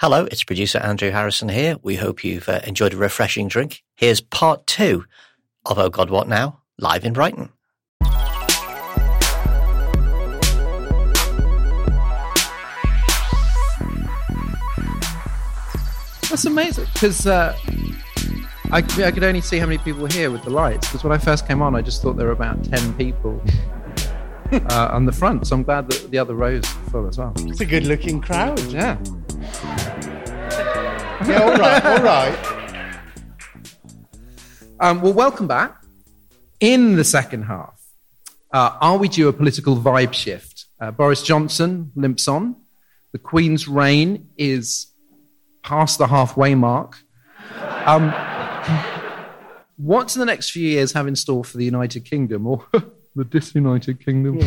Hello, it's producer Andrew Harrison here. We hope you've uh, enjoyed a refreshing drink. Here's part two of Oh God, What Now? live in Brighton. That's amazing because uh, I, I could only see how many people were here with the lights. Because when I first came on, I just thought there were about 10 people uh, on the front. So I'm glad that the other rows are full as well. It's a good looking crowd. Yeah. Yeah, all right, all right. Um, well, welcome back. In the second half, uh, are we due a political vibe shift? Uh, Boris Johnson limps on. The Queen's reign is past the halfway mark. Um, what's the next few years have in store for the United Kingdom or the disunited kingdom?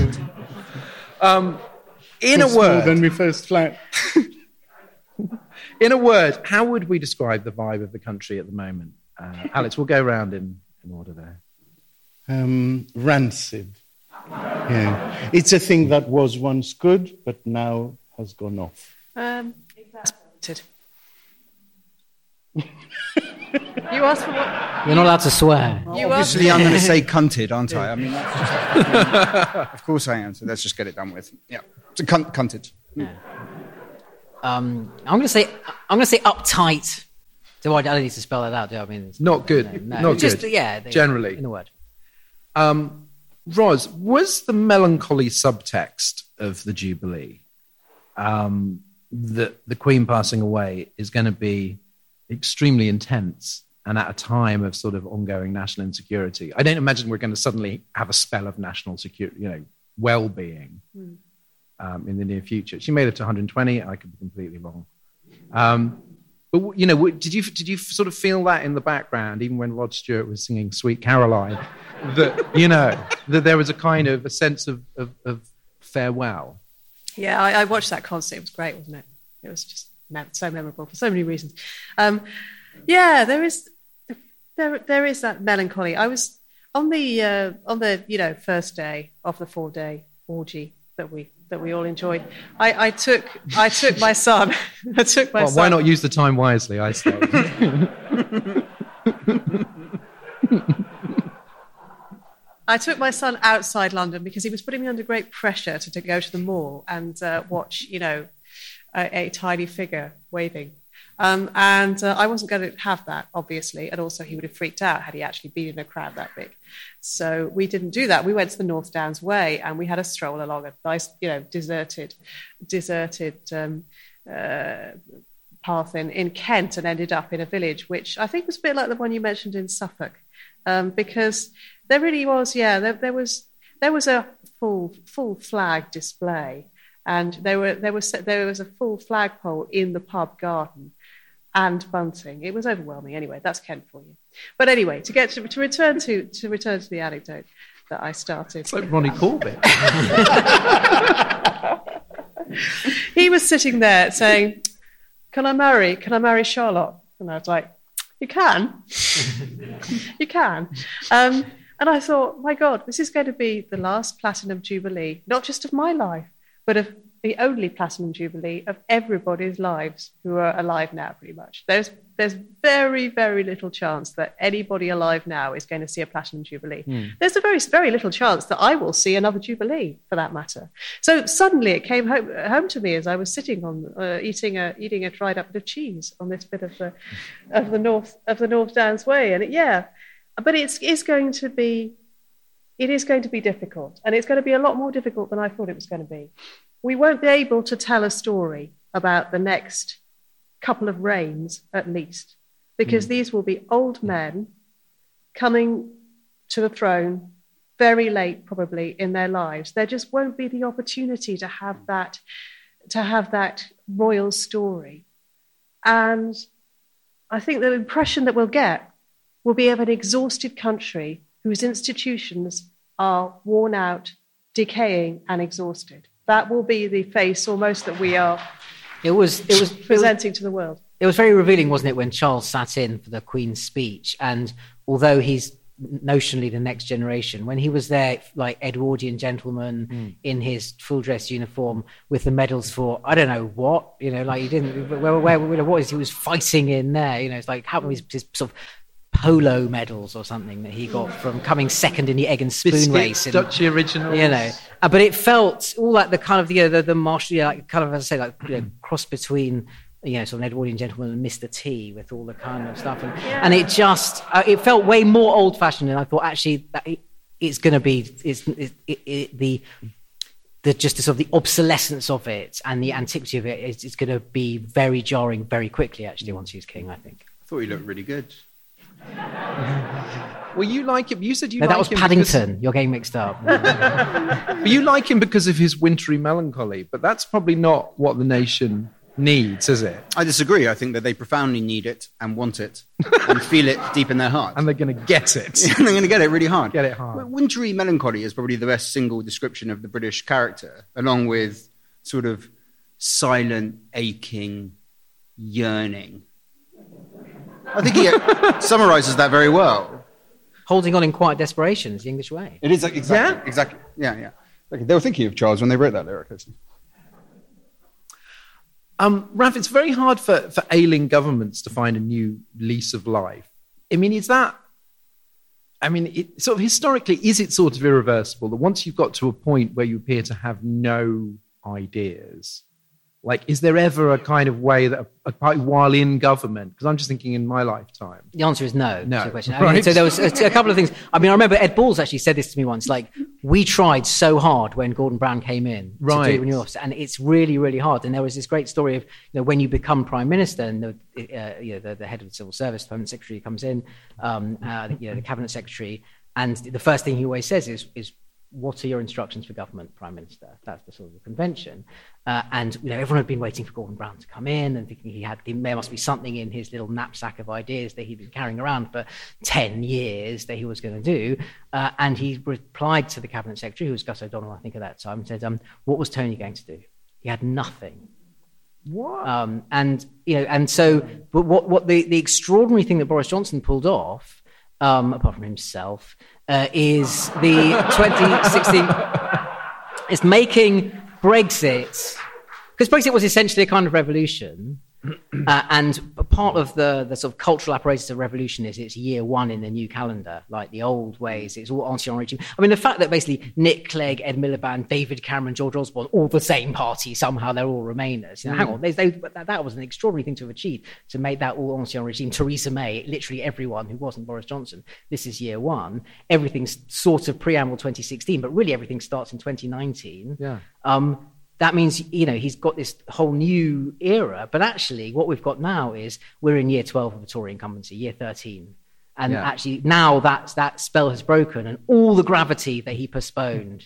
um, in a It's more word, than we first flat. in a word, how would we describe the vibe of the country at the moment? Uh, Alex, we'll go round in, in order there. Um, rancid. Yeah. It's a thing that was once good, but now has gone off. Um, exasperated. you asked for what? You're not allowed to swear. You asked Obviously, I'm going to say cunted, aren't I? I mean, that's of course I am. So let's just get it done with. Yeah, so cunt, cunted. Um, I'm going to say I'm going to say uptight. Do I? I don't need to spell that out. Do I? I mean, it's Not good. No, Not just, good. Yeah, they- Generally. in a word. Um, Ros, was the melancholy subtext of the Jubilee um, that the Queen passing away is going to be extremely intense and at a time of sort of ongoing national insecurity? I don't imagine we're going to suddenly have a spell of national security, you know, well-being um, in the near future. She made it to 120. I could be completely wrong. Um, but you know, did you did you sort of feel that in the background, even when Rod Stewart was singing "Sweet Caroline"? that you know that there was a kind of a sense of, of, of farewell. Yeah, I, I watched that concert. It was great, wasn't it? It was just so memorable for so many reasons. Um, yeah, there is there there is that melancholy. I was on the uh, on the you know first day of the four day orgy that we that we all enjoyed. I, I took I took my son. I took my Well, son. why not use the time wisely? I say. I took my son outside London because he was putting me under great pressure to, to go to the mall and uh, watch, you know, a, a tiny figure waving. Um, and uh, I wasn't going to have that, obviously. And also, he would have freaked out had he actually been in a crowd that big. So we didn't do that. We went to the North Downs Way and we had a stroll along a nice, you know, deserted, deserted um, uh, path in, in Kent and ended up in a village, which I think was a bit like the one you mentioned in Suffolk, um, because there really was, yeah, there, there was there was a full full flag display, and there were there was there was a full flagpole in the pub garden, and bunting. It was overwhelming. Anyway, that's Kent for you. But anyway, to get to, to return to to return to the anecdote that I started. It's like Ronnie Corbett. he was sitting there saying, "Can I marry? Can I marry Charlotte?" And I was like, "You can, you can." Um, and I thought, my God, this is going to be the last platinum jubilee, not just of my life, but of the only platinum jubilee of everybody's lives who are alive now. Pretty much, there's there's very very little chance that anybody alive now is going to see a platinum jubilee. There's a very very little chance that I will see another jubilee, for that matter. So suddenly it came home, home to me as I was sitting on uh, eating a eating a dried up bit of cheese on this bit of the of the north of the North Downs Way, and it, yeah, but it's is going to be it is going to be difficult, and it's going to be a lot more difficult than I thought it was going to be. We won't be able to tell a story about the next couple of reigns, at least, because mm. these will be old men coming to the throne very late, probably in their lives. There just won't be the opportunity to have that to have that royal story. And I think the impression that we'll get will be of an exhausted country whose institutions are worn out, decaying, and exhausted. That will be the face almost that we are It was, it was, it was, presenting to the world. it was very revealing, wasn't it, when Charles sat in for the Queen's speech? And although he's notionally the next generation, when he was there, like Edwardian gentleman hmm. in his full dress uniform with the medals for I don't know what, you know, like he didn't. Where, where, where what is he was fighting in there? You know, it's like how his, his sort of polo medals or something that he got from coming second in the egg and spoon Biscuit, race. in- Duchy original. you know. Uh, but it felt all like the kind of you know, the the martial, yeah, like kind of as I say, like you know, cross between you know, sort of an Edwardian gentleman and Mr. T with all the kind of stuff, and, and it just uh, it felt way more old fashioned, and I thought actually that it, it's going to be it's it, it, it, the the just the sort of the obsolescence of it and the antiquity of it is, is going to be very jarring very quickly. Actually, once he's king, I think. I thought he looked really good. Well, you like him. You said you No, like that was him Paddington. You're getting mixed up. But you like him because of his wintry melancholy. But that's probably not what the nation needs, is it? I disagree. I think that they profoundly need it and want it and feel it deep in their heart. And they're going to get it. and they're going to get it really hard. Get it hard. Well, Wintry melancholy is probably the best single description of the British character, along with sort of silent, aching, yearning. I think he summarizes that very well. Holding on in quiet desperation is the English way. It is exactly, Yeah? exactly. Yeah, yeah. Okay, they were thinking of Charles when they wrote that lyric. actually. Um, Raf, it's very hard for, for ailing governments to find a new lease of life. I mean, is that, I mean, it, sort of historically, is it sort of irreversible that once you've got to a point where you appear to have no ideas, like, is there ever a kind of way that, a, a, while in government, because I'm just thinking in my lifetime, The answer is no. No, To the question. I mean, so there was a, a couple of things. I mean, I remember Ed Balls actually said this to me once. Like, we tried so hard when Gordon Brown came in to Right. do renewal office, and it's really, really hard. And there was this great story of you know when you become prime minister, and the uh, you know the, the head of the civil service, the permanent secretary, comes in, um, uh, you know the cabinet secretary, and the first thing he always says is is. What are your instructions for government, Prime Minister? That's the sort of the convention. Uh, and you know, everyone had been waiting for Gordon Brown to come in and thinking he had there must be something in his little knapsack of ideas that he'd been carrying around for 10 years that he was going to do. Uh, and he replied to the cabinet secretary, who was Gus O'Donnell, I think, at that time, and said, um, What was Tony going to do? He had nothing. what? Um, and you know, and so, but what what the, the extraordinary thing that Boris Johnson pulled off, um, apart from himself, uh, is the 2016 is making Brexit because Brexit was essentially a kind of revolution. Uh, and part of the, the sort of cultural apparatus of revolution is it's year one in the new calendar, like the old ways. It's all ancien regime. I mean, the fact that basically Nick Clegg, Ed Miliband, David Cameron, George Osborne, all the same party, somehow they're all Remainers. You know, Hang on, they, they, that, that was an extraordinary thing to have achieved to make that all ancien regime. Theresa May, literally everyone who wasn't Boris Johnson. This is year one. Everything's sort of preamble 2016, but really everything starts in 2019 Yeah. um, that means you know he's got this whole new era. But actually, what we've got now is we're in year twelve of a Tory incumbency, year thirteen, and Yeah. actually now that that spell has broken, and all the gravity that he postponed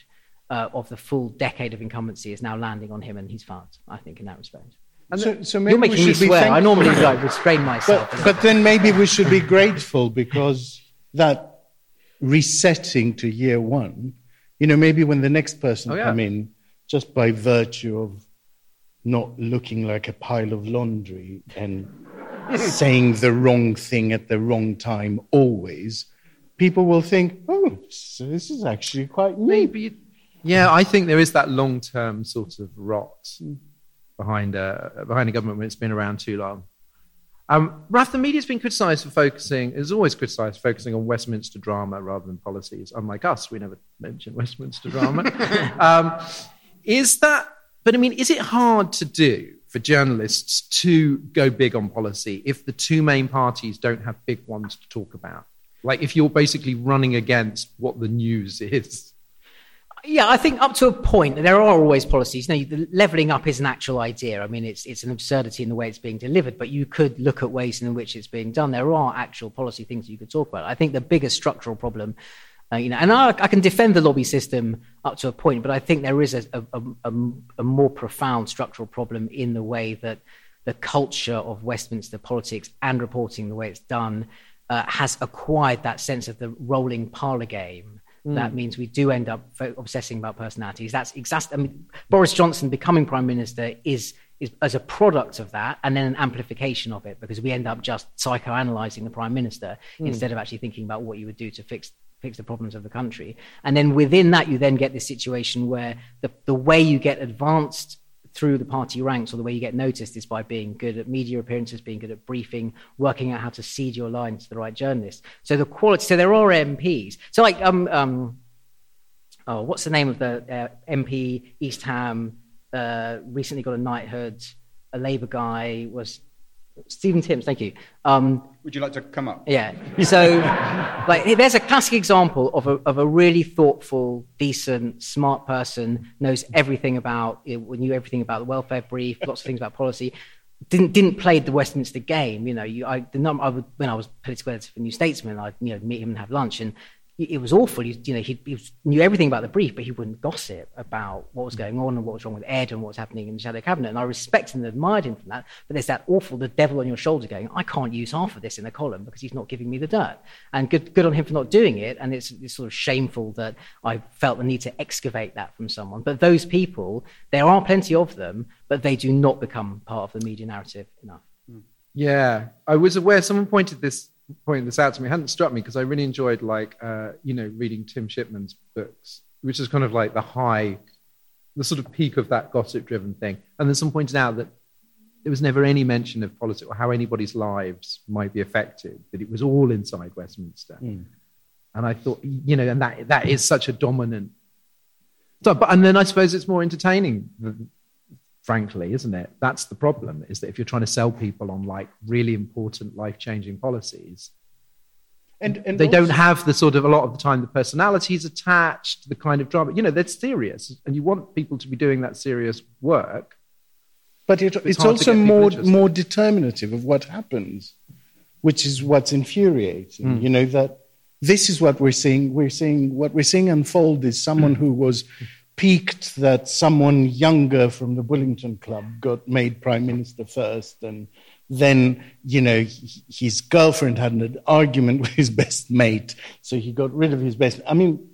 uh, of the full decade of incumbency is now landing on him, and he's fucked. I think in that respect. So, so maybe You're we making me should be swear. I normally like restrain myself. But, but then maybe we should be grateful because that resetting to year one, you know, maybe when the next person Oh, yeah. come in, just by virtue of not looking like a pile of laundry and saying the wrong thing at the wrong time always, people will think, oh, so this is actually quite neat. Maybe. Yeah, I think there is that long term sort of rot behind a, behind a government when it's been around too long. Um, Raf, the media's been criticised for focusing, is always criticised for focusing on Westminster drama rather than policies. Unlike us, we never mention Westminster drama. um, is that, but I mean, is it hard to do for journalists to go big on policy if the two main parties don't have big ones to talk about? Like if you're basically running against what the news is. Yeah, I think up to a point, there are always policies. Now, the leveling up is an actual idea. I mean, it's it's an absurdity in the way it's being delivered, but you could look at ways in which it's being done. There are actual policy things you could talk about. I think the biggest structural problem, uh, you know, and I, I can defend the lobby system up to a point, but I think there is a, a, a, a more profound structural problem in the way that the culture of Westminster politics and reporting the way it's done uh, has acquired that sense of the rolling parlor game. Mm. That means we do end up obsessing about personalities. That's exactly. I mean, Boris Johnson becoming prime minister is is as a product of that and then an amplification of it because we end up just psychoanalyzing the prime minister mm. instead of actually thinking about what you would do to fix fix the problems of the country and then within that you then get this situation where the, the way you get advanced through the party ranks or the way you get noticed is by being good at media appearances being good at briefing working out how to seed your lines to the right journalists so the quality so there are mps so like um um oh what's the name of the uh, mp east ham uh, recently got a knighthood. A Labour guy was Stephen Timms. Thank you. Um, Would you like to come up? Yeah. So, like, there's a classic example of a of a really thoughtful, decent, smart person knows everything about knew everything about the welfare brief, lots of things about policy. Didn't didn't play the Westminster game. You know, you, I the number I would when I was political editor for New Statesman, I'd you know meet him and have lunch, and it was awful. He, you know, he, he, knew everything about the brief, but he wouldn't gossip about what was going on and what was wrong with Ed and what was happening in the shadow cabinet. And I respected and admired him for that. But there's that awful, the devil on your shoulder going, I can't use half of this in a column because he's not giving me the dirt. And good, good on him for not doing it. And it's, it's sort of shameful that I felt the need to excavate that from someone. But those people, there are plenty of them, but they do not become part of the media narrative enough. Hmm. Yeah, I was aware. Someone pointed this pointing this out to me. It hadn't struck me because I really enjoyed like uh, you know reading Tim Shipman's books, which is kind of like the high, the sort of peak of that gossip-driven thing. And then someone pointed out that there was never any mention of politics or how anybody's lives might be affected. That it was all inside Westminster. Mm. And I thought, you know, and that that is such a dominant. So, but and then I suppose it's more entertaining frankly, isn't it? That's the problem, is that if you're trying to sell people on like really important life changing policies, and, and they also, don't have the sort of a lot of the time the personalities attached, the kind of drama. You know, they're serious, and you want people to be doing that serious work. But it, it's, it's also more more determinative of what happens, which is what's infuriating. Mm. You know that this is what we're seeing. We're seeing what we're seeing unfold is someone who was piqued that someone younger from the Bullingdon Club got made prime minister first, and then you know his girlfriend had an argument with his best mate, so he got rid of his best. I mean,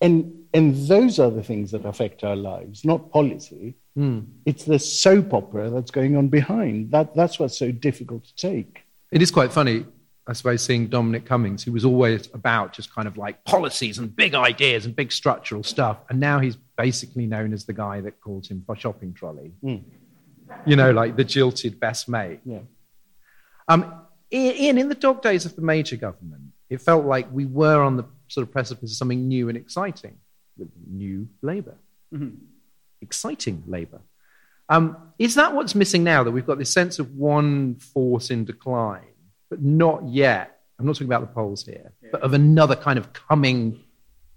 and and those are the things that affect our lives, not policy. Mm. It's the soap opera that's going on behind. That that's what's so difficult to take. It is quite funny I suppose, seeing Dominic Cummings, who was always about just kind of like policies and big ideas and big structural stuff. And now he's basically known as the guy that calls him a shopping trolley. Mm. You know, like the jilted best mate. Yeah. Um, Ian, in the dog days of the major government, it felt like we were on the sort of precipice of something new and exciting with new Labour. Mm-hmm. Exciting Labour. Um, is that what's missing now, that we've got this sense of one force in decline? But not yet. I'm not talking about the polls here, yeah. but of another kind of coming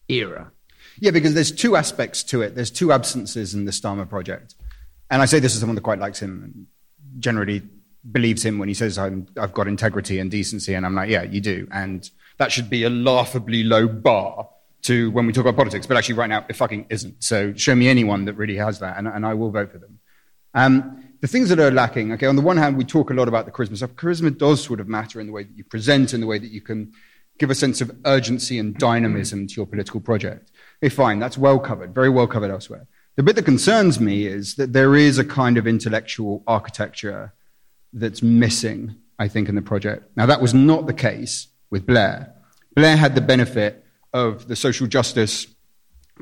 era. Yeah, because there's two aspects to it. There's two absences in the Starmer project. And I say this as someone that quite likes him and generally believes him when he says, i have got integrity and decency. And I'm like, yeah, you do. And that should be a laughably low bar to when we talk about politics. But actually, right now, it fucking isn't. So show me anyone that really has that, and, and I will vote for them. Um, the things that are lacking, okay, on the one hand, we talk a lot about the charisma stuff. Charisma does sort of matter in the way that you present, in the way that you can give a sense of urgency and dynamism to your political project. Okay, fine, that's well covered, very well covered elsewhere. The bit that concerns me is that there is a kind of intellectual architecture that's missing, I think, in the project. Now, that was not the case with Blair. Blair had the benefit of the social justice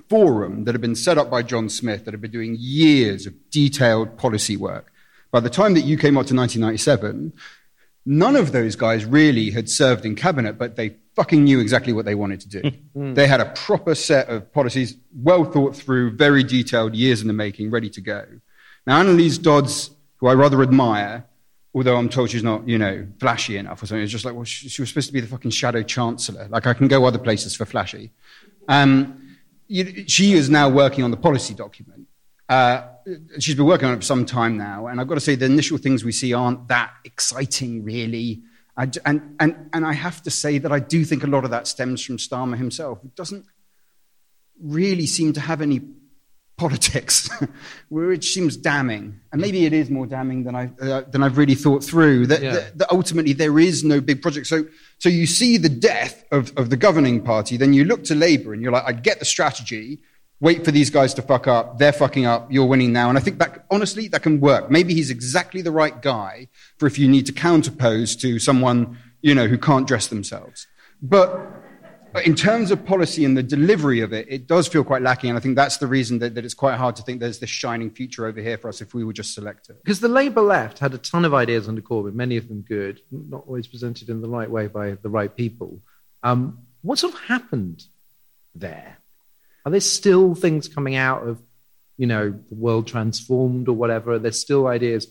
forum that had been set up by John Smith that had been doing years of detailed policy work. By the time that you came up to 1997, none of those guys really had served in cabinet, but they fucking knew exactly what they wanted to do. Mm. They had a proper set of policies, well thought through, very detailed, years in the making, ready to go. Now, Anneliese Dodds, who I rather admire, although I'm told she's not, you know, flashy enough or something, it's just like, well, she, she was supposed to be the fucking shadow chancellor. Like, I can go other places for flashy. Um, she is now working on the policy document. Uh, she's been working on it for some time now, and I've got to say the initial things we see aren't that exciting, really. I, and, and, and I have to say that I do think a lot of that stems from Starmer himself. It doesn't really seem to have any politics, which seems damning. And maybe it is more damning than, I, uh, than I've really thought through, that, Yeah. that, that ultimately there is no big project. So, so you see the death of, of the governing party, then you look to Labour and you're like, I get the strategy. Wait for these guys to fuck up. They're fucking up. You're winning now. And I think that, honestly, that can work. Maybe he's exactly the right guy for if you need to counterpose to someone, you know, who can't dress themselves. But but in terms of policy and the delivery of it, it does feel quite lacking. And I think that's the reason that, that it's quite hard to think there's this shining future over here for us if we were just select it. Because the Labour left had a ton of ideas under Corbyn, many of them good, not always presented in the right way by the right people. Um, what sort of happened there? Are there still things coming out of, you know, the world transformed or whatever? There's still ideas.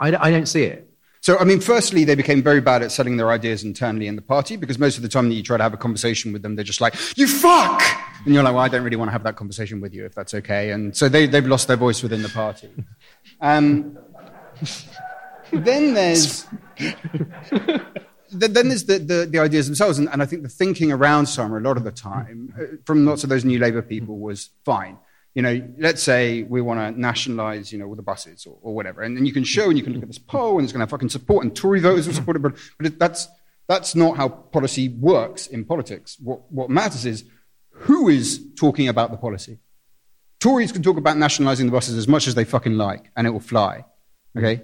I, I don't see it. So, I mean, firstly, they became very bad at selling their ideas internally in the party because most of the time that you try to have a conversation with them, they're just like, you fuck! And you're like, well, I don't really want to have that conversation with you if that's okay. And so they, they've lost their voice within the party. Um, then there's. Then there's the, the, the ideas themselves, and, and I think the thinking around summer a lot of the time uh, from lots of those new Labour people was fine. You know, let's say we want to nationalise, you know, all the buses or, or whatever, and then you can show and you can look at this poll, and it's going to have fucking support, and Tory voters will support it, but, but it, that's that's not how policy works in politics. What what matters is who is talking about the policy. Tories can talk about nationalising the buses as much as they fucking like, and it will fly. Okay?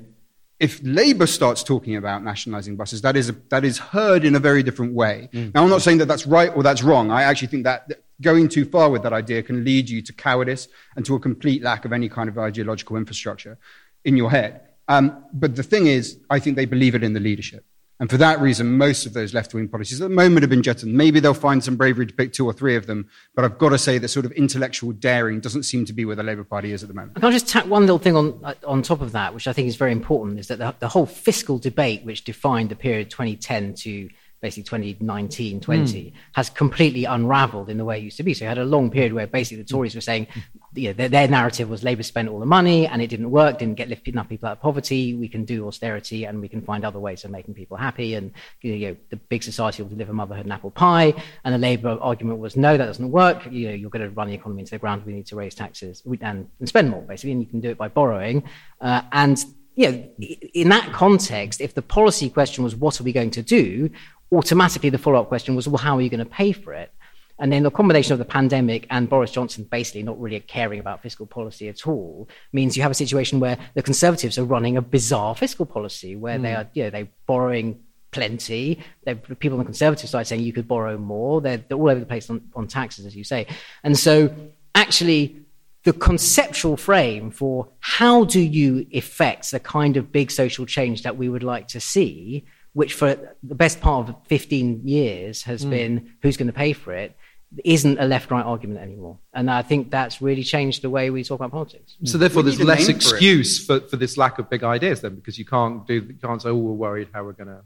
If Labour starts talking about nationalising buses, that is, a, that is heard in a very different way. Mm. Now, I'm not saying that that's right or that's wrong. I actually think that going too far with that idea can lead you to cowardice and to a complete lack of any kind of ideological infrastructure in your head. Um, but the thing is, I think they believe it in the leadership. And for that reason, most of those left wing policies at the moment have been jettisoned. Maybe they'll find some bravery to pick two or three of them, but I've got to say that sort of intellectual daring doesn't seem to be where the Labour Party is at the moment. Can I just tack one little thing on on top of that, which I think is very important, is that the, the whole fiscal debate, which defined the period 2010 to basically 2019, 20, has completely unravelled in the way it used to be. So you had a long period where basically the Tories were saying, you know, their, their narrative was Labour spent all the money and it didn't work, didn't get lift enough people out of poverty. We can do austerity and we can find other ways of making people happy. And you know, the big society will deliver motherhood and apple pie. And the Labour argument was, no, that doesn't work. You know, you're going to run the economy into the ground. We need to raise taxes and, and spend more, basically. And you can do it by borrowing. Uh, and you know, in that context, if the policy question was, what are we going to do? Automatically, the follow up question was, well, how are you going to pay for it? And then the combination of the pandemic and Boris Johnson basically not really caring about fiscal policy at all means you have a situation where the Conservatives are running a bizarre fiscal policy where they hmm. are, you know, they're borrowing plenty. There are people on the Conservative side saying you could borrow more. They're, they're all over the place on, on taxes, as you say. And so, actually, the conceptual frame for how do you effect the kind of big social change that we would like to see, which for the best part of 15 years has been who's going to pay for it, isn't a left right argument anymore. And I think that's really changed the way we talk about politics. So therefore, We there's less name for excuse for, for this lack of big ideas then, because you can't do, you can't say, oh, we're worried how we're going to,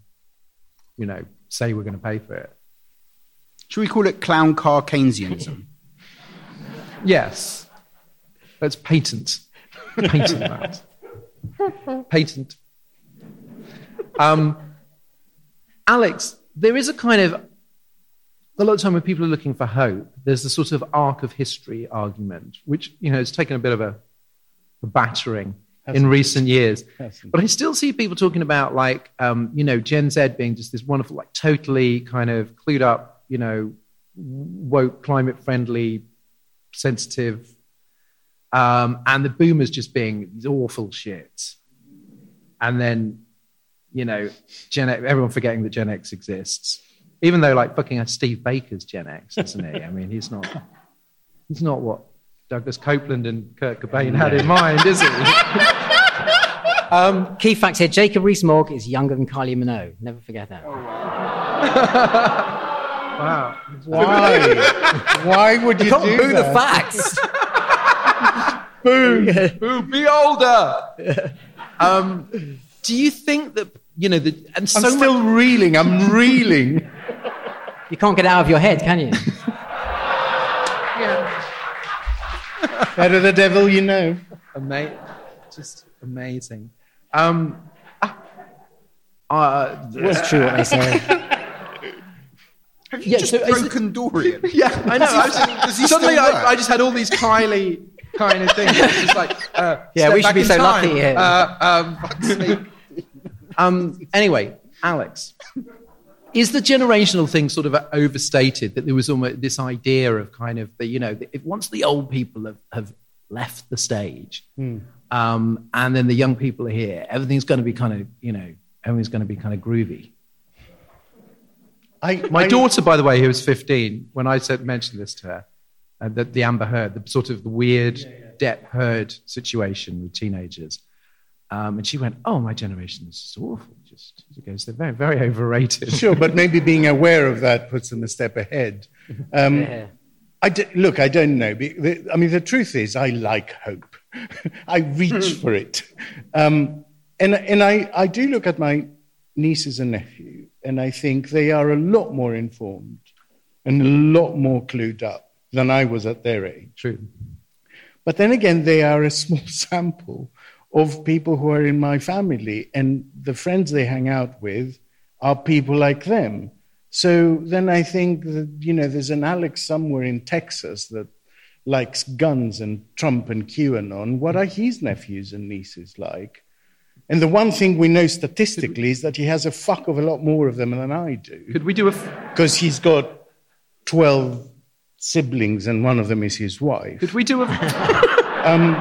you know, say we're going to pay for it. Should we call it clown car Keynesianism? Yes. Let's patent. Patent that. Patent. Um, Alex, there is a kind of, a lot of time when people are looking for hope, there's the sort of arc of history argument, which, you know, has taken a bit of a, a battering in recent years. But I still see people talking about, like, um, you know, Gen Z being just this wonderful, like, totally kind of clued up, you know, woke, climate friendly, sensitive, um, and the boomers just being these awful shits. And then, you know, Gen X, everyone forgetting that Gen X exists. Even though, like, fucking Steve Baker's Gen X, isn't he? I mean, he's not, he's not what Douglas Coupland and Kurt Cobain had in mind, is he? um, Key fact here Jacob Rees Mogg is younger than Kylie Minogue. Never forget that. wow. Why? Why would you do Who the that? facts? Ooh, be older. um, do you think that, you know, the, and I'm so much- still reeling. I'm reeling. You can't get it out of your head, can you? Yeah. Better the devil you know. Ama- just amazing. Um, uh, It's true what they say. Have you Yeah, just so is it- broken Dorian? yeah, I know. I Does he was, still suddenly, work? I, I just had all these Kylie kind of things. It's just like, uh, Yeah, step we should back be so time. lucky here. Uh, um, fuck's sake. Um, anyway, Alex, is the generational thing sort of overstated that there was almost this idea of kind of the, you know, if once the old people have, have left the stage um, and then the young people are here, everything's going to be kind of, you know, everything's going to be kind of groovy. I, My I- daughter, by the way, who was 15, when I said, mentioned this to her, uh, the, the Amber Heard, the sort of the weird Depp Heard situation with teenagers, um, and she went, "Oh, my generation is just awful." Just she goes, "They're very, very overrated." Sure, but maybe being aware of that puts them a step ahead. Um, Yeah. I d- look, I don't know. I mean, the truth is, I like hope. I reach for it. Um, and and I, I do look at my nieces and nephew, and I think they are a lot more informed and a lot more clued up than I was at their age. True. But then again, they are a small sample of people who are in my family, and the friends they hang out with are people like them. So then I think that, you know, there's an Alex somewhere in Texas that likes guns and Trump and QAnon. What are his nephews and nieces like? And the one thing we know statistically is that he has a fuck of a lot more of them than I do Could we do a? f- because he's got 12 siblings and one of them is his wife. Could we do a? um,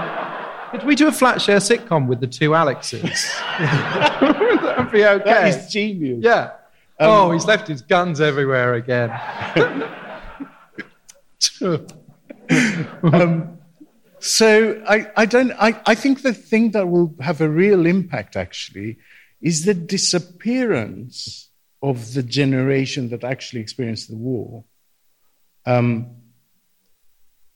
could we do a flat share sitcom with the two Alexes? That'd be okay. That is genius. Yeah. oh, he's left his guns everywhere again. So I, I don't I, I think the thing that will have a real impact actually is the disappearance of the generation that actually experienced the war. Um,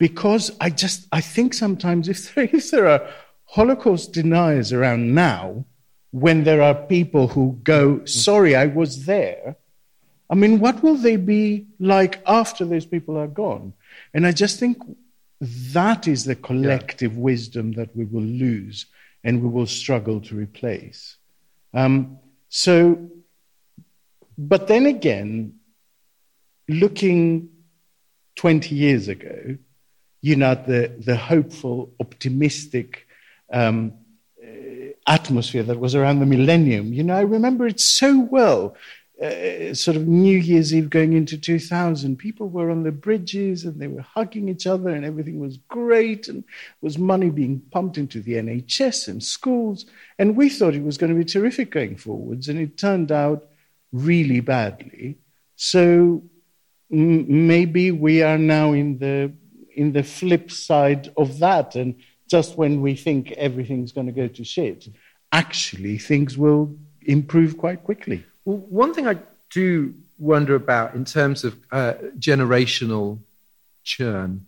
because I just I think sometimes if there, if there are Holocaust deniers around now, when there are people who go, sorry, I was there, I mean, what will they be like after those people are gone? And I just think that is the collective wisdom that we will lose and we will struggle to replace. Um, so, but then again, looking 20 years ago, you know, the, the hopeful, optimistic um, uh, atmosphere that was around the millennium, you know, I remember it so well. Uh, sort of New Year's Eve going into 2000, people were on the bridges and they were hugging each other and everything was great and was money being pumped into the NHS and schools. And we thought it was going to be terrific going forwards and it turned out really badly. So m- maybe we are now in the, in the flip side of that. And just when we think everything's going to go to shit, actually things will improve quite quickly. Well, one thing I do wonder about in terms of uh, generational churn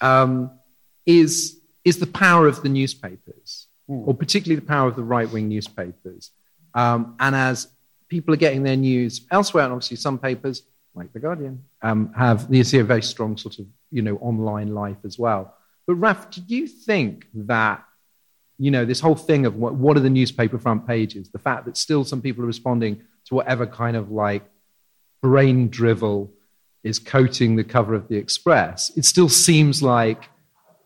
um, is is the power of the newspapers, or particularly the power of the right wing newspapers. Um, and as people are getting their news elsewhere, and obviously some papers like the Guardian um, have you see a very strong sort of you know online life as well. But Raf, do you think that you know, this whole thing of what, what are the newspaper front pages, the fact that still some people are responding to whatever kind of like brain drivel is coating the cover of the Express, it still seems like,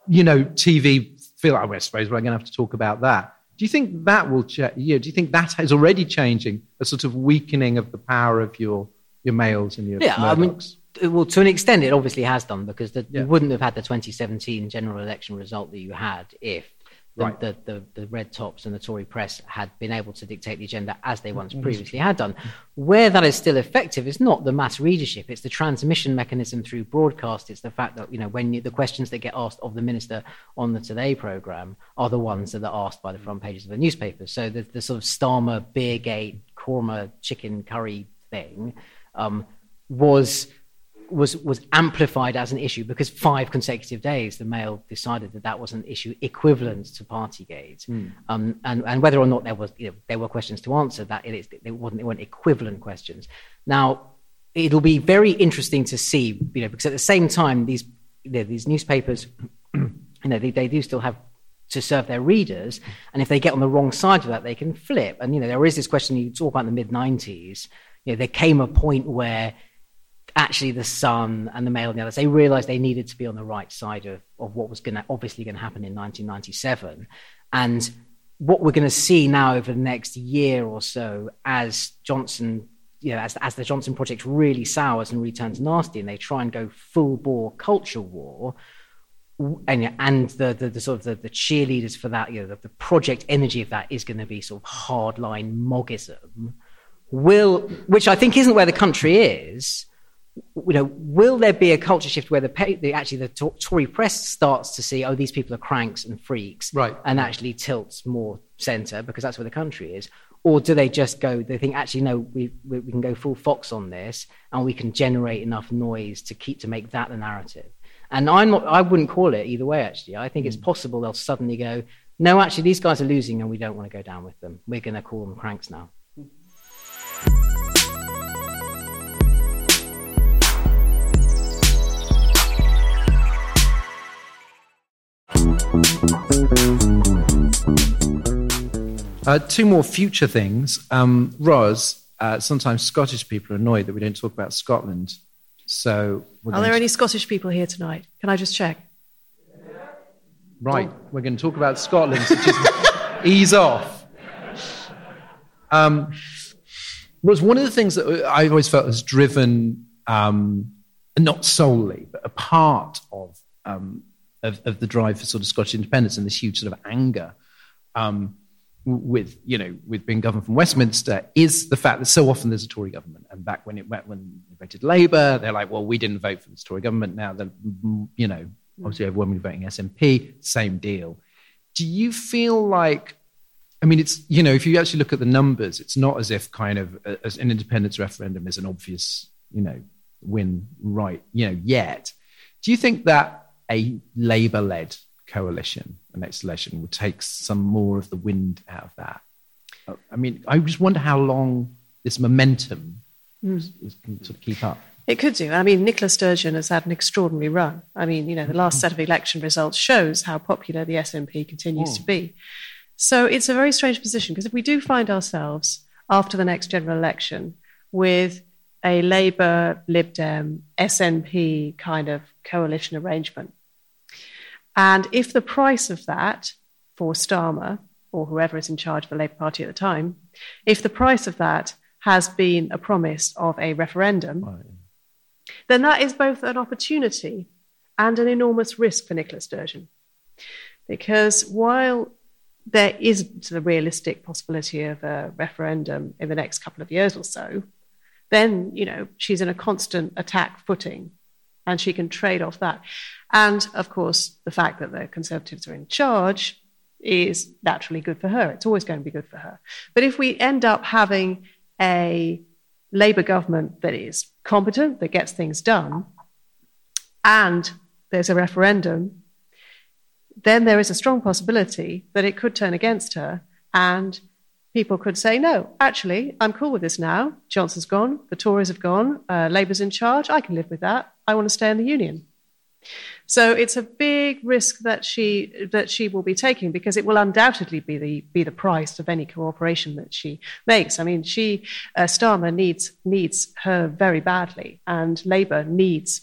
you know, TV feel, I suppose we're going to have to talk about that. Do you think that will change? You do you think that is already changing a sort of weakening of the power of your, your males and your Yeah, I mean, well, to an extent, it obviously has done because the, Yeah. you wouldn't have had the 2017 general election result that you had if the, Right. the, the, the red tops and the Tory press had been able to dictate the agenda as they Mm-hmm. once previously had done. Where that is still effective is not the mass readership; it's the transmission mechanism through broadcast. It's the fact that you know when you, the questions that get asked of the minister on the Today program are the ones that are asked by the front pages of the newspapers. So the, the sort of Starmer Beergate korma chicken curry thing um, was was was amplified as an issue because five consecutive days the Mail decided that that was an issue equivalent to Partygate, um, and and whether or not there was you know, there were questions to answer that it they wasn't they weren't equivalent questions. Now it'll be very interesting to see you know because at the same time these you know, these newspapers you know they, they do still have to serve their readers. And if they get on the wrong side of that they can flip. And you know there is this question you talk about in the mid 90s you know there came a point where actually the Sun and the Mail and the others, they realized they needed to be on the right side of, of what was going to obviously going to happen in 1997. And what we're going to see now over the next year or so as Johnson, you know, as, as the Johnson project really sours and returns nasty and they try and go full bore culture war, and and the, the, the sort of the, the, cheerleaders for that, you know, the, the project energy of that is going to be sort of hardline Moggism. Will, which I think isn't where the country is, you know, will there be a culture shift where the, the actually the Tory press starts to see, oh, these people are cranks and freaks, right, and actually tilts more centre because that's where the country is, or do they just go? They think actually no, we, we we can go full fox on this, and we can generate enough noise to keep to make that the narrative. And I'm not, I wouldn't call it either way. Actually, I think mm. it's hmm. possible they'll suddenly go, no, actually these guys are losing, and we don't want to go down with them. We're going to call them cranks now. Uh, two more future things. Um, Ros, uh, sometimes Scottish people are annoyed that we don't talk about Scotland. So, are there to... any Scottish people here tonight? Can I just check? Right, oh. we're going to talk about Scotland. So just ease off. Um, was one of the things that I always felt has driven, um, not solely, but a part of, um, of, of the drive for sort of Scottish independence and this huge sort of anger um, with you know with being governed from Westminster is the fact that so often there's a Tory government, and back when it went when they voted Labour, they're like, well, we didn't vote for this Tory government. Now that you know, obviously overwhelmingly voting SNP, same deal. Do you feel like? I mean, it's you know, if you actually look at the numbers, it's not as if kind of as an independence referendum is an obvious you know win right you know yet. Do you think that a Labour-led coalition, the next election, will take some more of the wind out of that. I mean, I just wonder how long this momentum mm. is, is, can sort of keep up. It could do. I mean, Nicola Sturgeon has had an extraordinary run. I mean, you know, the last set of election results shows how popular the SNP continues oh. to be. So it's a very strange position because if we do find ourselves after the next general election with a Labour, Lib Dem, SNP kind of coalition arrangement, and if the price of that for Starmer, or whoever is in charge of the Labour Party at the time, if the price of that has been a promise of a referendum, right. then that is both an opportunity and an enormous risk for Nicola Sturgeon. Because while there is the realistic possibility of a referendum in the next couple of years or so, then you know she's in a constant attack footing and she can trade off that. And of course, the fact that the Conservatives are in charge is naturally good for her. It's always going to be good for her. But if we end up having a Labour government that is competent, that gets things done, and there's a referendum, then there is a strong possibility that it could turn against her and people could say, no, actually, I'm cool with this now. Johnson's gone, the Tories have gone, uh, Labour's in charge, I can live with that. I want to stay in the union. So it's a big risk that she that she will be taking because it will undoubtedly be the be the price of any cooperation that she makes. I mean, she uh, Starmer needs needs her very badly, and Labour needs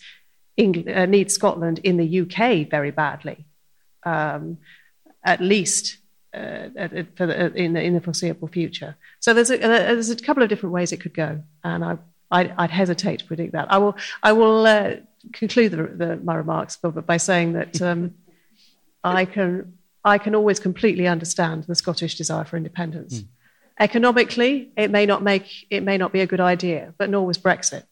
England, uh, needs Scotland in the UK very badly, um, at least. Uh, for the, in, the, in the foreseeable future. So there's a, there's a couple of different ways it could go, and I I'd, I'd, hesitate to predict that. I will, I will uh, conclude the, the, my remarks by saying that um, I, can, I can always completely understand the Scottish desire for independence. Mm. Economically, it may, not make, it may not be a good idea, but nor was Brexit.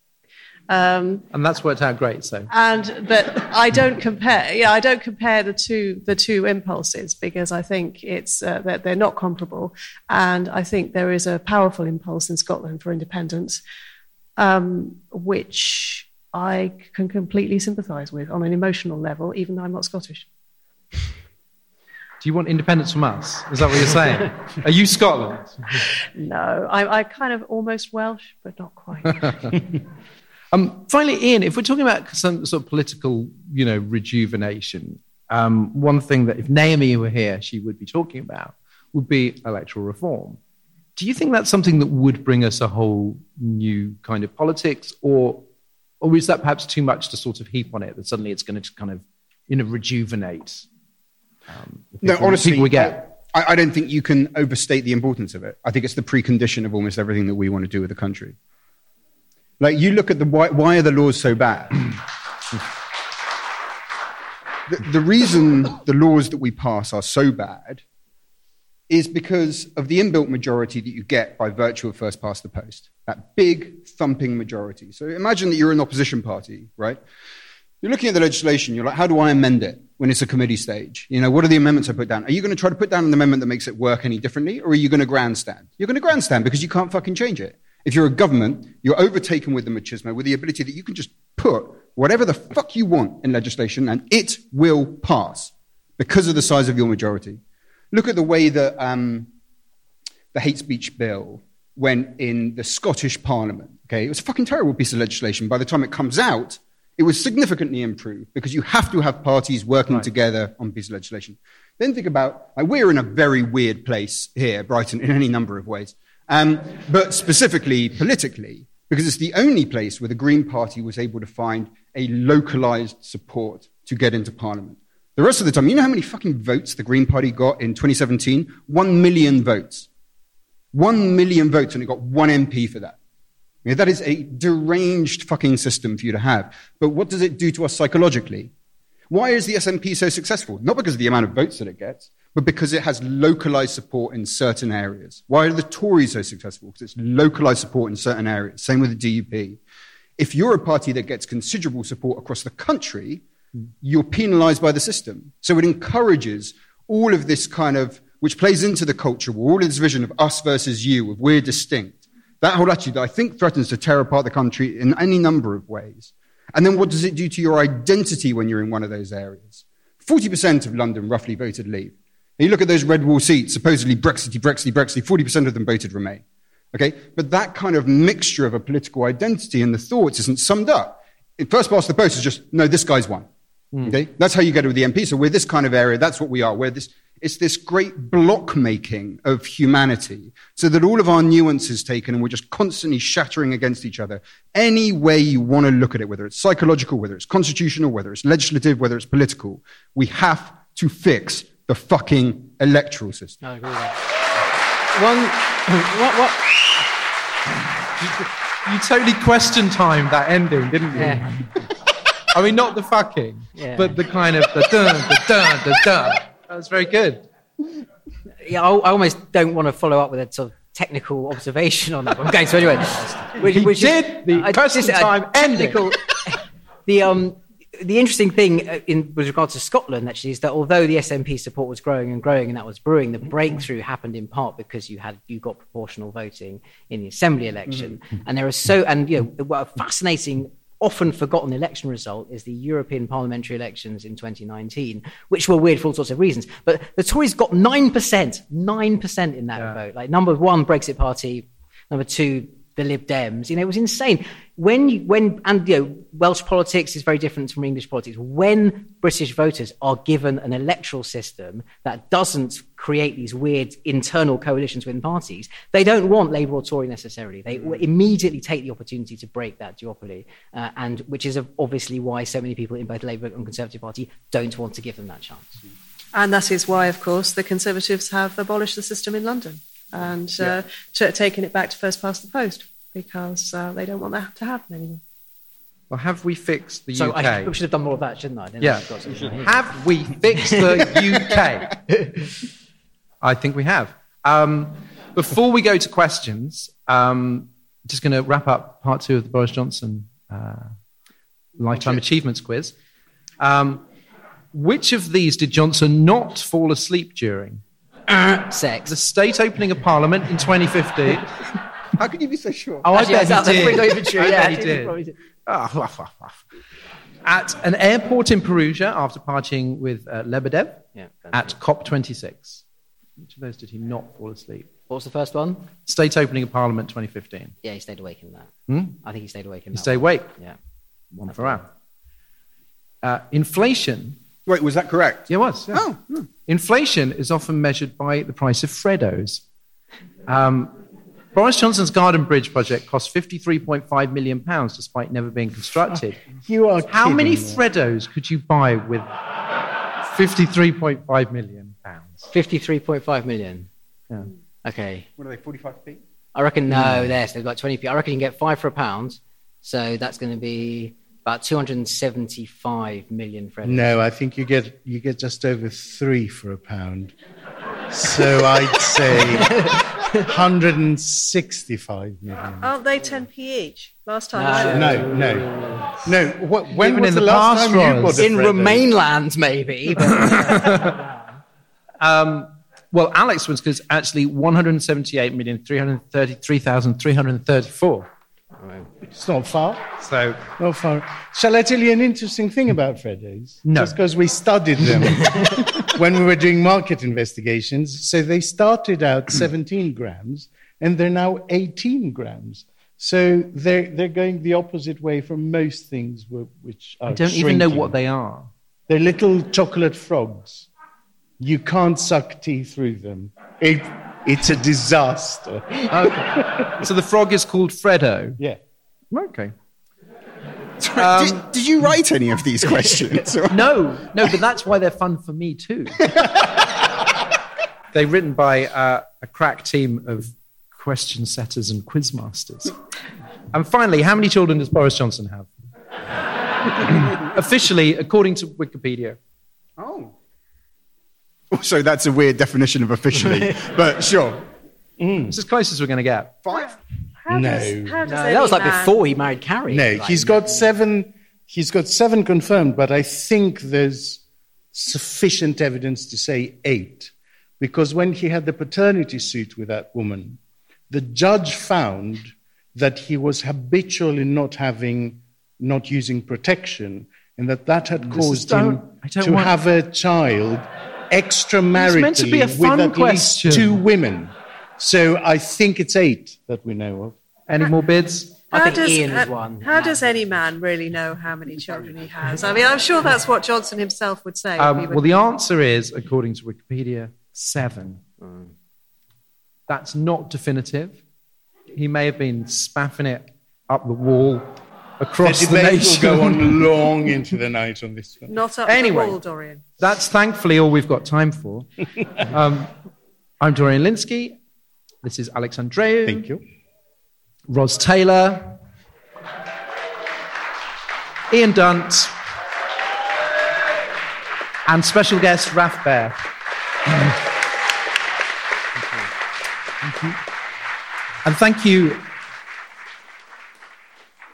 Um, and that's worked out great. So, and but I don't compare. Yeah, I don't compare the two the two impulses because I think it's uh, they're, they're not comparable. And I think there is a powerful impulse in Scotland for independence, um, which I can completely sympathise with on an emotional level, even though I'm not Scottish. Do you want independence from us? Is that what you're saying? Are you Scotland? No, I, I kind of almost Welsh, but not quite. um, finally, Ian, if we're talking about some sort of political, you know, rejuvenation, um, one thing that if Naomi were here, she would be talking about would be electoral reform. Do you think that's something that would bring us a whole new kind of politics, or Or is that perhaps too much to sort of heap on it that suddenly it's going to kind of, you know, rejuvenate? Um, No, people- honestly, people we get. I, I don't think you can overstate the importance of it. I think it's the precondition of almost everything that we want to do with the country. Like, you look at the why, why are the laws so bad? the, the reason the laws that we pass are so bad is because of the inbuilt majority that you get by virtue of first past the post. That big thumping majority. So imagine that you're an opposition party, right? You're looking at the legislation, you're like, how do I amend it when it's a committee stage? You know, what are the amendments I put down? Are you going to try to put down an amendment that makes it work any differently, or are you going to grandstand? You're going to grandstand because you can't fucking change it. If you're a government, you're overtaken with the machismo, with the ability that you can just put whatever the fuck you want in legislation and it will pass because of the size of your majority. Look at the way that um, the hate speech bill went in the Scottish Parliament. Okay, it was a fucking terrible piece of legislation. By the time it comes out, it was significantly improved because you have to have parties working together on a piece of legislation. Then think about like, we're in a very weird place here, Brighton, in any number of ways, um, but specifically politically, because it's the only place where the Green Party was able to find a localized support to get into Parliament. The rest of the time, you know how many fucking votes the Green Party got in 2017? One million votes. One million votes, and it got one MP for that. Yeah, that is a deranged fucking system for you to have. But what does it do to us psychologically? Why is the SNP so successful? Not because of the amount of votes that it gets, but because it has localized support in certain areas. Why are the Tories so successful? Because it's localized support in certain areas. Same with the DUP. If you're a party that gets considerable support across the country, you're penalized by the system. So it encourages all of this kind of, which plays into the culture war, all of this vision of us versus you, of we're distinct. That whole attitude, I think, threatens to tear apart the country in any number of ways. And then what does it do to your identity when you're in one of those areas? 40% of London roughly voted leave. And you look at those red wall seats, supposedly Brexity, Brexity, Brexity, 40% of them voted remain. Okay? But that kind of mixture of a political identity and the thoughts isn't summed up. In first past the post is just, no, this guy's won. Hmm. Okay? That's how you get it with the MP. So we're this kind of area. That's what we are. We're this, it's this great block making of humanity so that all of our nuance is taken and we're just constantly shattering against each other. Any way you want to look at it, whether it's psychological, whether it's constitutional, whether it's legislative, whether it's political, we have to fix the fucking electoral system. I agree with that. One, what, what? You totally question time that ending, didn't you? Yeah. I mean, not the fucking, Yeah. but the kind of the dun, the dun, the dun. That was very good. Yeah, I, I almost don't want to follow up with a sort of technical observation on that. But I'm going to anyway. Which, He which did the question just time ending. the um. The interesting thing uh, in, with regard to Scotland actually is that although the SNP support was growing and growing and that was brewing, the breakthrough happened in part because you had you got proportional voting in the assembly election, and there are so and you know what a fascinating often forgotten election result is the European parliamentary elections in 2019, which were weird for all sorts of reasons. But the Tories got 9%, 9% in that vote. Like number one, Brexit Party, number two, the Lib Dems. You know, it was insane. When you, when, and you know, Welsh politics is very different from English politics. When British voters are given an electoral system that doesn't create these weird internal coalitions within parties, they don't want Labour or Tory necessarily. They will immediately take the opportunity to break that duopoly, uh, and which is obviously why so many people in both Labour and Conservative Party don't want to give them that chance. And that is why, of course, the Conservatives have abolished the system in London and uh, t- taken it back to first past the post because uh, they don't want that to happen anymore. Well, have we fixed the So UK? I should have done more of that, shouldn't I? I didn't Yeah. I've got something here. Have we fixed the UK? I think we have. Um, before we go to questions, um, just going to wrap up part two of the Boris Johnson uh, Lifetime Achievements Quiz. Um, which of these did Johnson not fall asleep during? Sex. The state opening of Parliament in 2015. How can you be so sure? Oh, I that's- bet that's he pretty did. even true, I yeah, bet he he did. did. Ah, woof, woof, woof. At an airport in Perugia after partying with uh, Lebedev Yeah, at COP26. Which of those did he not fall asleep? What was the first one? State opening of Parliament 2015. Yeah, he stayed awake in that. Hmm? I think he stayed awake in He that. stayed one. awake. Yeah. One for hour. Uh, inflation. Wait, was that correct? Yeah, it was. yeah. Oh, Inflation is often measured by the price of Freddos. Um, Boris Johnson's Garden Bridge project cost 53.5 million pounds despite never being constructed. You are How many kidding me. Freddos could you buy with 53.5 million pounds? 53.5 million. Yeah. Okay. What are they, 45p? I reckon, no, there's, they've got 20p. I reckon you can get five for a pound. So that's going to be about 275 million Freddos. No, I think you get you get just over three for a pound. So I'd say 165 million. Aren't they 10p each? Last time No. I looked. No, no, no. What, when Even was in the, the last past, time you bought a In Freddo? Remainland, maybe. but- Um, well, Alex was because actually 178,333,334. It's not far. So Not far. Shall I tell you an interesting thing about Freddos? No. Just because we studied them when we were doing market investigations. So they started out 17 grams and they're now 18 grams. So they're, they're going the opposite way from most things which are I don't even know what they are. They're little chocolate frogs. You can't suck tea through them. It, it's a disaster. Okay. so the frog is called Freddo. Yeah. Okay. did, did you write any of these questions? No, no, but that's why they're fun for me too. They're written by uh, a crack team of question setters and quiz masters. And finally, how many children does Boris Johnson have? Officially, according to Wikipedia. oh. So that's a weird definition of officially, but sure. Mm. It's as close as we're going to get. Five? How No. does, how does no, that was like man- before he married Carrie. No, Like, he's got seven. He's got seven confirmed, but I think there's sufficient evidence to say eight, because when he had the paternity suit with that woman, the judge found that he was habitual in not having, not using protection, and that that had caused him don't- I don't to want- have a child extramaritally It's meant to be a fun with at question. least two women. So I think it's eight that we know of. Any more bids? I How think does, Ian is how, one. How does any man really know how many children he has? I mean, I'm sure that's what Johnson himself would say. Um, would- well, the answer is, according to Wikipedia, seven. Mm. That's not definitive. He may have been spaffing it up the wall across the the, debate nation. will go on long into the night on this one. Not up Anyway. the wall, Dorian. That's thankfully all we've got time for. um, I'm Dorian Lynskey. This is Alex Andreu. Thank you. Ros Taylor. Ian Dunt. And special guest Raf Behr. Thank you. And thank you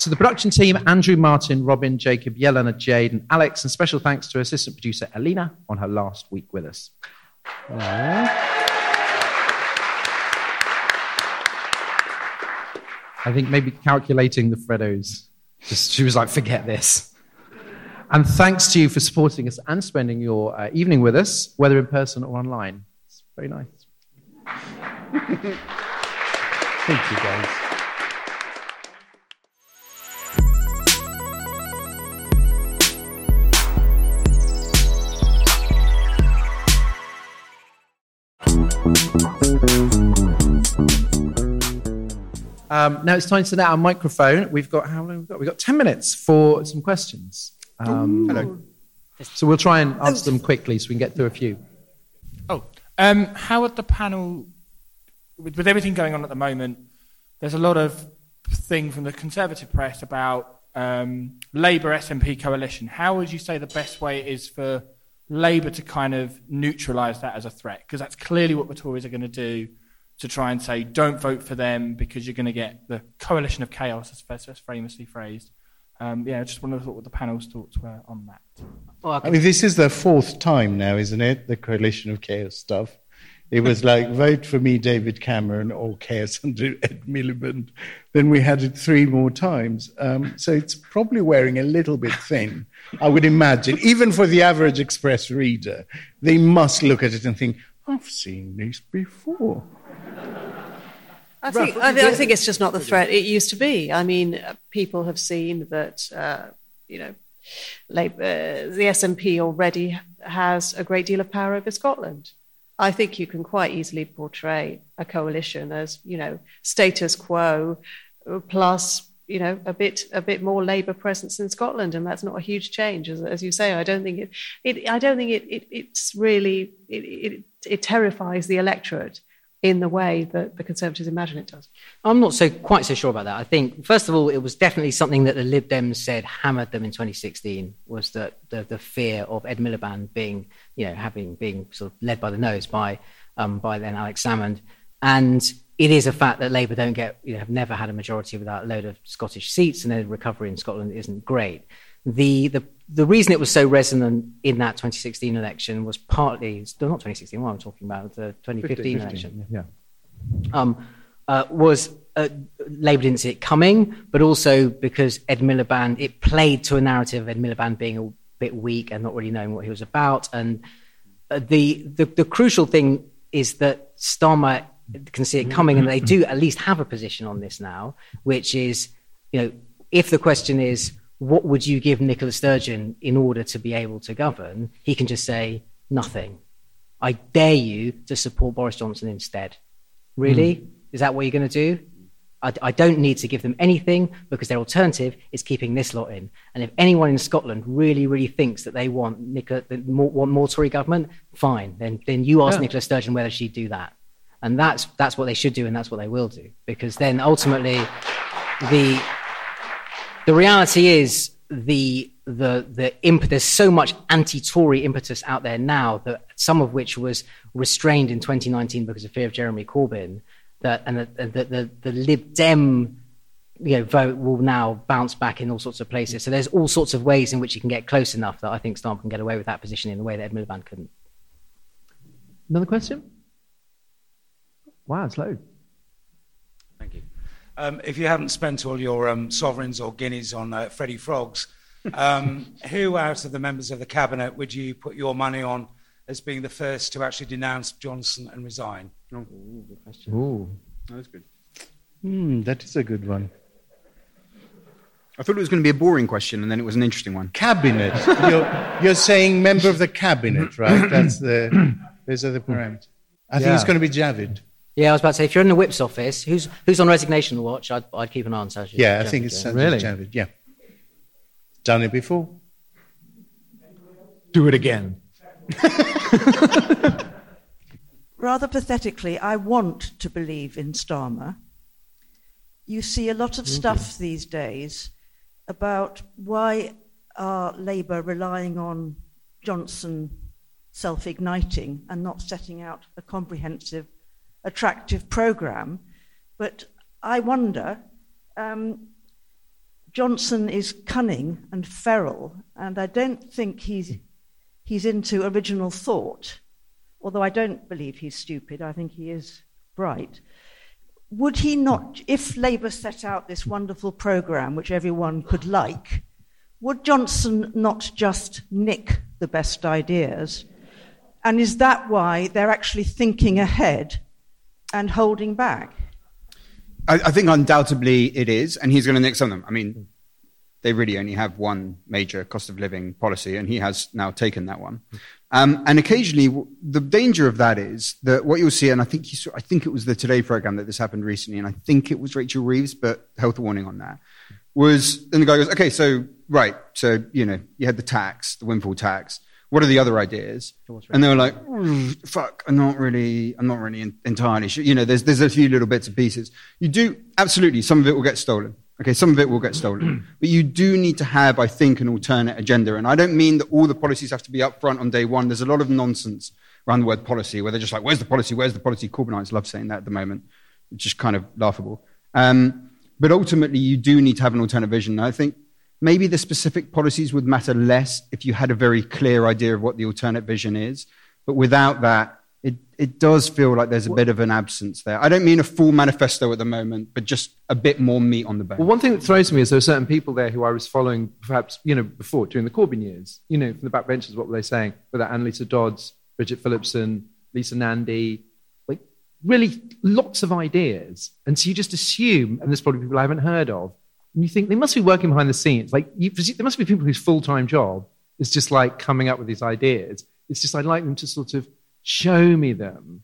to the production team Andrew Martin, Robin, Jacob, Yelena, Jade, and Alex. And special thanks to assistant producer Alina on her last week with us. I think maybe calculating the Freddos, just, she was like, forget this. And thanks to you for supporting us and spending your uh, evening with us, whether in person or online. It's very nice. Thank you, guys. Um, now it's time to set out our microphone. We've got how long? We've got we've got ten minutes for some questions. Um, Hello. So we'll try and answer them quickly so we can get through a few. Oh, um, how would the panel, with, with everything going on at the moment, there's a lot of thing from the Conservative press about um, Labour SNP coalition. How would you say the best way is for Labour to kind of neutralise that as a threat? Because that's clearly what the Tories are going to do to try and say, don't vote for them because you're going to get the coalition of chaos, as, as famously phrased. Um, yeah, I just wonder what the panel's thoughts were on that. Well, I I mean, this is the fourth time now, isn't it? The coalition of chaos stuff. It was like vote for me, David Cameron, or chaos under Ed Miliband. Then we had it three more times. Um, so it's probably wearing a little bit thin, I would imagine. Even for the average Express reader, they must look at it and think, I've seen this before. I think, I, thi- I think it's just not the threat it used to be. I mean, people have seen that, uh, you know, Labour, the SNP already has a great deal of power over Scotland. I think you can quite easily portray a coalition as, you know, status quo plus you know a bit a bit more Labour presence in Scotland, and that's not a huge change, as, as you say. I don't think it, it I don't think it, it it's really it, it, it terrifies the electorate in the way that the Conservatives imagine it does. I'm not so quite so sure about that. I think first of all, it was definitely something that the Lib Dems said hammered them in 2016 was that the, the fear of Ed Miliband being you know having being sort of led by the nose by um, by then Alex Salmond and it is a fact that Labour don't get, you know, have never had a majority without a load of Scottish seats, and the recovery in Scotland isn't great. The, the, the reason it was so resonant in that 2016 election was partly, not 2016, what I'm talking about, the 2015 15, election. Yeah. Um, uh, was uh, Labour didn't see it coming, but also because Ed Miliband, it played to a narrative of Ed Miliband being a bit weak and not really knowing what he was about. And uh, the, the, the crucial thing is that Starmer can see it coming, and they do at least have a position on this now, which is, you know, if the question is, what would you give Nicola Sturgeon in order to be able to govern? He can just say, nothing. I dare you to support Boris Johnson instead. Really? Mm. Is that what you're going to do? I, I, don't need to give them anything because their alternative is keeping this lot in. And if anyone in Scotland really, really thinks that they want Nicola, more, want more Tory government, fine. Then, then you ask yeah. Nicola Sturgeon whether she'd do that and that's that's what they should do and that's what they will do because then ultimately the the reality is the the the imp- there's so much anti-Tory impetus out there now that some of which was restrained in 2019 because of fear of Jeremy Corbyn that and the the, the, the Lib Dem you know, vote will now bounce back in all sorts of places. So there's all sorts of ways in which you can get close enough that I think Starmer can get away with that position in the way that Ed Miliband couldn't. Another question? Wow, it's low. Thank you. Um, if you haven't spent all your um, sovereigns or guineas on uh, Freddie Frogs, um, who out of the members of the cabinet would you put your money on as being the first to actually denounce Johnson and resign? Oh, Ooh, good question. Ooh. That was good. Mm, that is a good one. I thought it was going to be a boring question, and then it was an interesting one. Cabinet. you're, you're saying member of the cabinet, right? That's the. Those are the parameters. I yeah. think it's going to be Javid. Yeah, I was about to say, if you're in the whip's office, who's who's on resignation watch? I'd, I'd keep an eye on Sajid. Yeah, I think it's Sajid really? Javid. Yeah, done it before. Do it again. Rather pathetically, I want to believe in Starmer. You see a lot of mm-hmm. stuff these days about why are Labour relying on Johnson self igniting and not setting out a comprehensive attractive program. But I wonder, um, Johnson is cunning and feral, and I don't think he's, he's into original thought, although I don't believe he's stupid. I think he is bright. Would he not, if Labour set out this wonderful program which everyone could like, would Johnson not just nick the best ideas? And is that why they're actually thinking ahead and holding back? I, I think undoubtedly it is, and he's going to nick some of them. I mean, they really only have one major cost of living policy, and he has now taken that one. Um, and occasionally, the danger of that is that what you'll see, and I think you saw, I think it was the Today program that this happened recently, and I think it was Rachel Reeves, but health warning on that was. And the guy goes, "Okay, so right, so you know, you had the tax, the windfall tax what are the other ideas? And they were like, mm, fuck, I'm not really, I'm not really entirely sure. You know, there's, there's a few little bits and pieces. You do, absolutely, some of it will get stolen. Okay, some of it will get stolen. but you do need to have, I think, an alternate agenda. And I don't mean that all the policies have to be upfront on day one. There's a lot of nonsense around the word policy where they're just like, where's the policy? Where's the policy? Corbynites love saying that at the moment, which is kind of laughable. Um, but ultimately, you do need to have an alternate vision. And I think Maybe the specific policies would matter less if you had a very clear idea of what the alternate vision is. But without that, it, it does feel like there's a bit of an absence there. I don't mean a full manifesto at the moment, but just a bit more meat on the bone. Well, one thing that throws me is there are certain people there who I was following, perhaps, you know, before, during the Corbyn years, you know, from the backbenches, what were they saying? Whether Anneliese Dodds, Bridget Phillipson, Lisa Nandy, like really lots of ideas. And so you just assume, and there's probably people I haven't heard of, and you think they must be working behind the scenes. Like you, there must be people whose full time job is just like coming up with these ideas. It's just I'd like them to sort of show me them,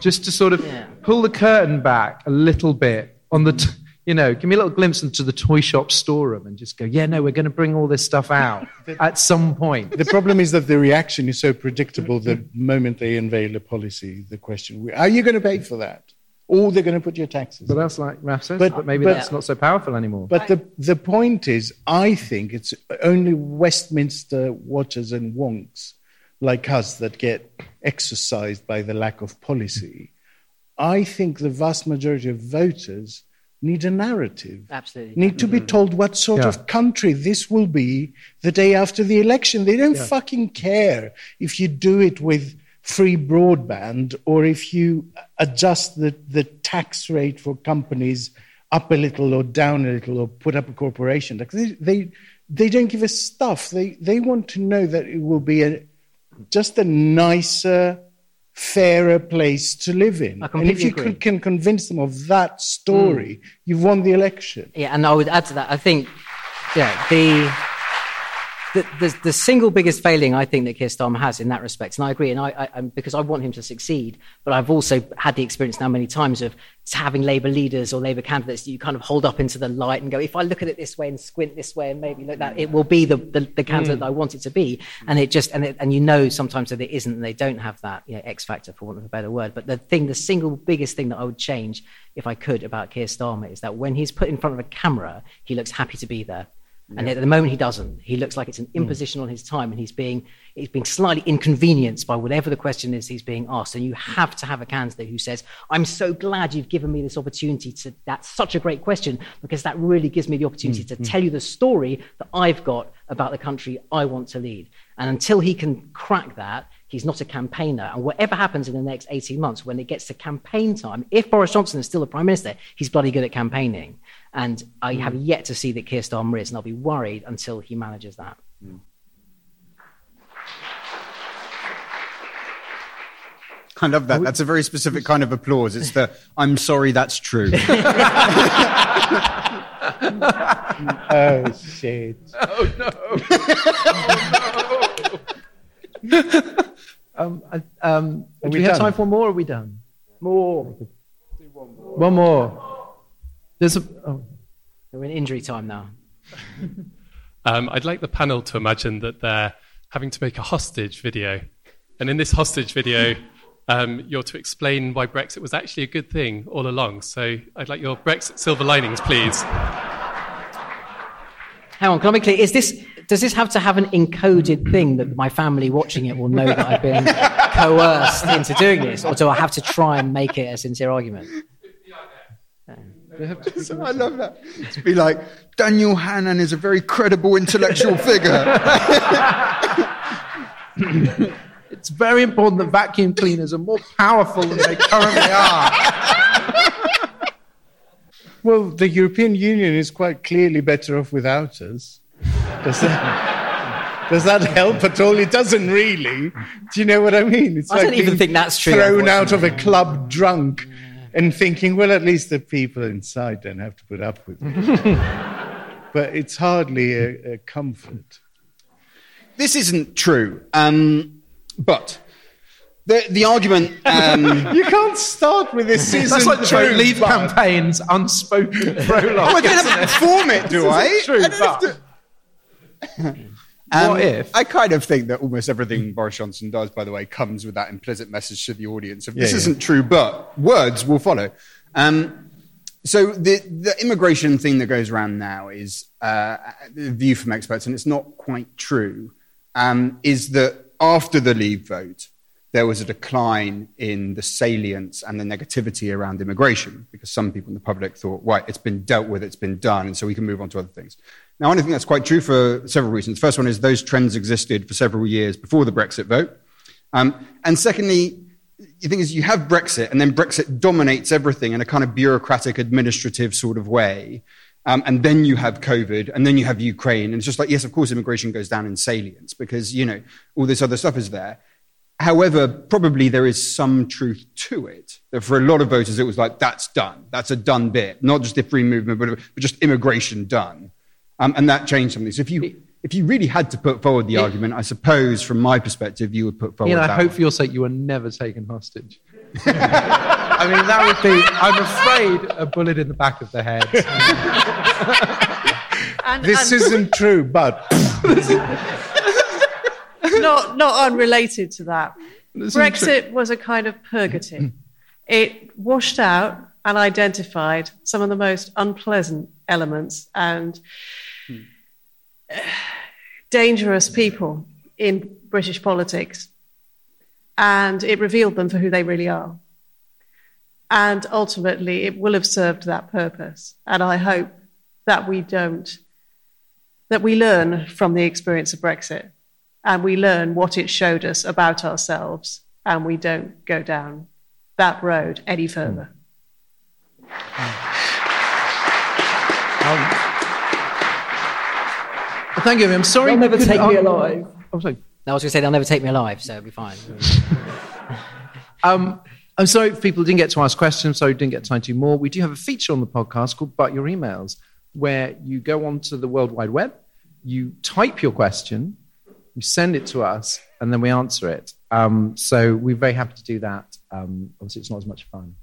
just to sort of Yeah. pull the curtain back a little bit on the, t- you know, give me a little glimpse into the toy shop storeroom and just go, yeah, no, we're going to bring all this stuff out at some point. The problem is that the reaction is so predictable the moment they unveil a policy, the question, are you going to pay for that? Or they're going to put your taxes. But that's like Raf says, But- but, maybe but- that's not so powerful anymore. But the, the point is, I think it's only Westminster watchers and wonks like us that get exercised by the lack of policy. I think the vast majority of voters need a narrative. Absolutely. Need to be mm-hmm. told what sort Yeah. of country this will be the day after the election. They don't fucking care if you do it with free broadband or if you adjust the, the tax rate for companies up a little or down a little or put up a corporation tax. They, they, they don't give a stuff. They, they want to know that it will be a, just a nicer, fairer place to live in. And if you can, can convince them of that story, mm. you've won the election. Yeah, and I would add to that. I think, yeah, the the, the, the single biggest failing I think that Keir Starmer has in that respect, and I agree, and I, I I'm, because I want him to succeed, but I've also had the experience now many times of having Labour leaders or Labour candidates you kind of hold up into the light and go, if I look at it this way and squint this way and maybe look that, it will be the, the, the candidate mm. that I want it to be, and it just and it, and you know sometimes that it isn't, and they don't have that you know, X factor for want of a better word. But the thing, the single biggest thing that I would change if I could about Keir Starmer is that when he's put in front of a camera, he looks happy to be there. And at the moment he doesn't. He looks like it's an hmm. imposition on his time and he's being he's being slightly inconvenienced by whatever the question is he's being asked. And you have to have a candidate who says, I'm so glad you've given me this opportunity to that's such a great question, because that really gives me the opportunity hmm. to hmm. tell you the story that I've got about the country I want to lead. And until he can crack that, he's not a campaigner. And whatever happens in the next 18 months, when it gets to campaign time, if Boris Johnson is still the Prime Minister, he's bloody good at campaigning. And I have yet to see that Keir Starmer is, and I'll be worried until he manages that. I love that. That's a very specific kind of applause. It's the I'm sorry that's true. Oh, shit. Um, I- um, do we we have time for more? Or are we done? More. One more. There's a. Oh. We're in injury time now. Um, I'd like the panel to imagine that they're having to make a hostage video. And in this hostage video, um, you're to explain why Brexit was actually a good thing all along. So I'd like your Brexit silver linings, please. Hang on, can I be clear? Is this does this have to have an encoded thing that my family watching it will know that I've been coerced into doing this, or do I have to try and make it a sincere argument? So I love that. To be like, Daniel Hannan is a very credible intellectual figure. It's very important that vacuum cleaners are more powerful than they currently are. Well, the European Union is quite clearly better off without us. Does that, does that help at all? It doesn't really. Do you know what I mean? It's I don't even think that's true, Thrown out of a club drunk and thinking, well, at least the people inside don't have to put up with it. but it's hardly a, a comfort. this isn't true. Um, but the, the argument. Um, You can't start with this. season. That's isn't like the true, vote leave campaign's unspoken oh, prologue. I don't have to perform it, do I? True, I don't have but- to- Um, What if? I kind of think that almost everything Boris Johnson does, by the way, comes with that implicit message to the audience of this Yeah, yeah. isn't true, but words will follow. Um, so the, the immigration thing that goes around now is uh, the view from experts, and it's not quite true, um, is that after the Leave vote, there was a decline in the salience and the negativity around immigration because some people in the public thought, right, it's been dealt with, it's been done, and so we can move on to other things. Now, I think that's quite true for several reasons. First one is those trends existed for several years before the Brexit vote. Um, and secondly, the thing is, you have Brexit, and then Brexit dominates everything in a kind of bureaucratic, administrative sort of way. Um, and then you have COVID, and then you have Ukraine. And it's just like, yes, of course, immigration goes down in salience because, you know, all this other stuff is there. However, probably there is some truth to it. That for a lot of voters, it was like, that's done. That's a done bit. Not just the free movement, but, but just immigration done. Um, and that changed something. So if you, if you really had to put forward the argument, I suppose from my perspective, you would put forward. Ian, I that hope one. for your sake you were never taken hostage. I mean, that would be, I'm afraid, a bullet in the back of the head. And, This and isn't true, but not, not unrelated to that. This isn't Brexit was a kind of purgative. it washed out and identified some of the most unpleasant elements and dangerous people in British politics. And it revealed them for who they really are. And ultimately, it will have served that purpose. And I hope that we don't, that we learn from the experience of Brexit and we learn what it showed us about ourselves and we don't go down that road any further. Well, thank you. I'm sorry. They'll never take me alive. I'm sorry. No, I was going to say they'll never take me alive, so it'll be fine. Um, I'm sorry people didn't get to ask questions, so didn't get time to do more. We do have a feature on the podcast called But Your Emails, where you go onto the World Wide Web, you type your question, you send it to us, and then we answer it. Um, so we're very happy to do that. Um, obviously, it's not as much fun,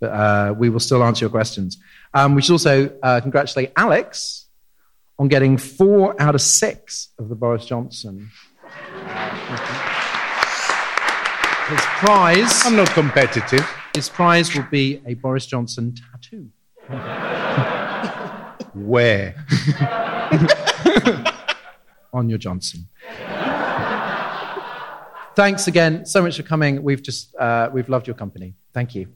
but uh, we will still answer your questions. Um, we should also uh, congratulate Alex on getting four out of six of the Boris Johnson. His prize. I'm not competitive. His prize will be a Boris Johnson tattoo. Where? on your Johnson. Thanks again so much for coming. We've just uh, we've loved your company. Thank you.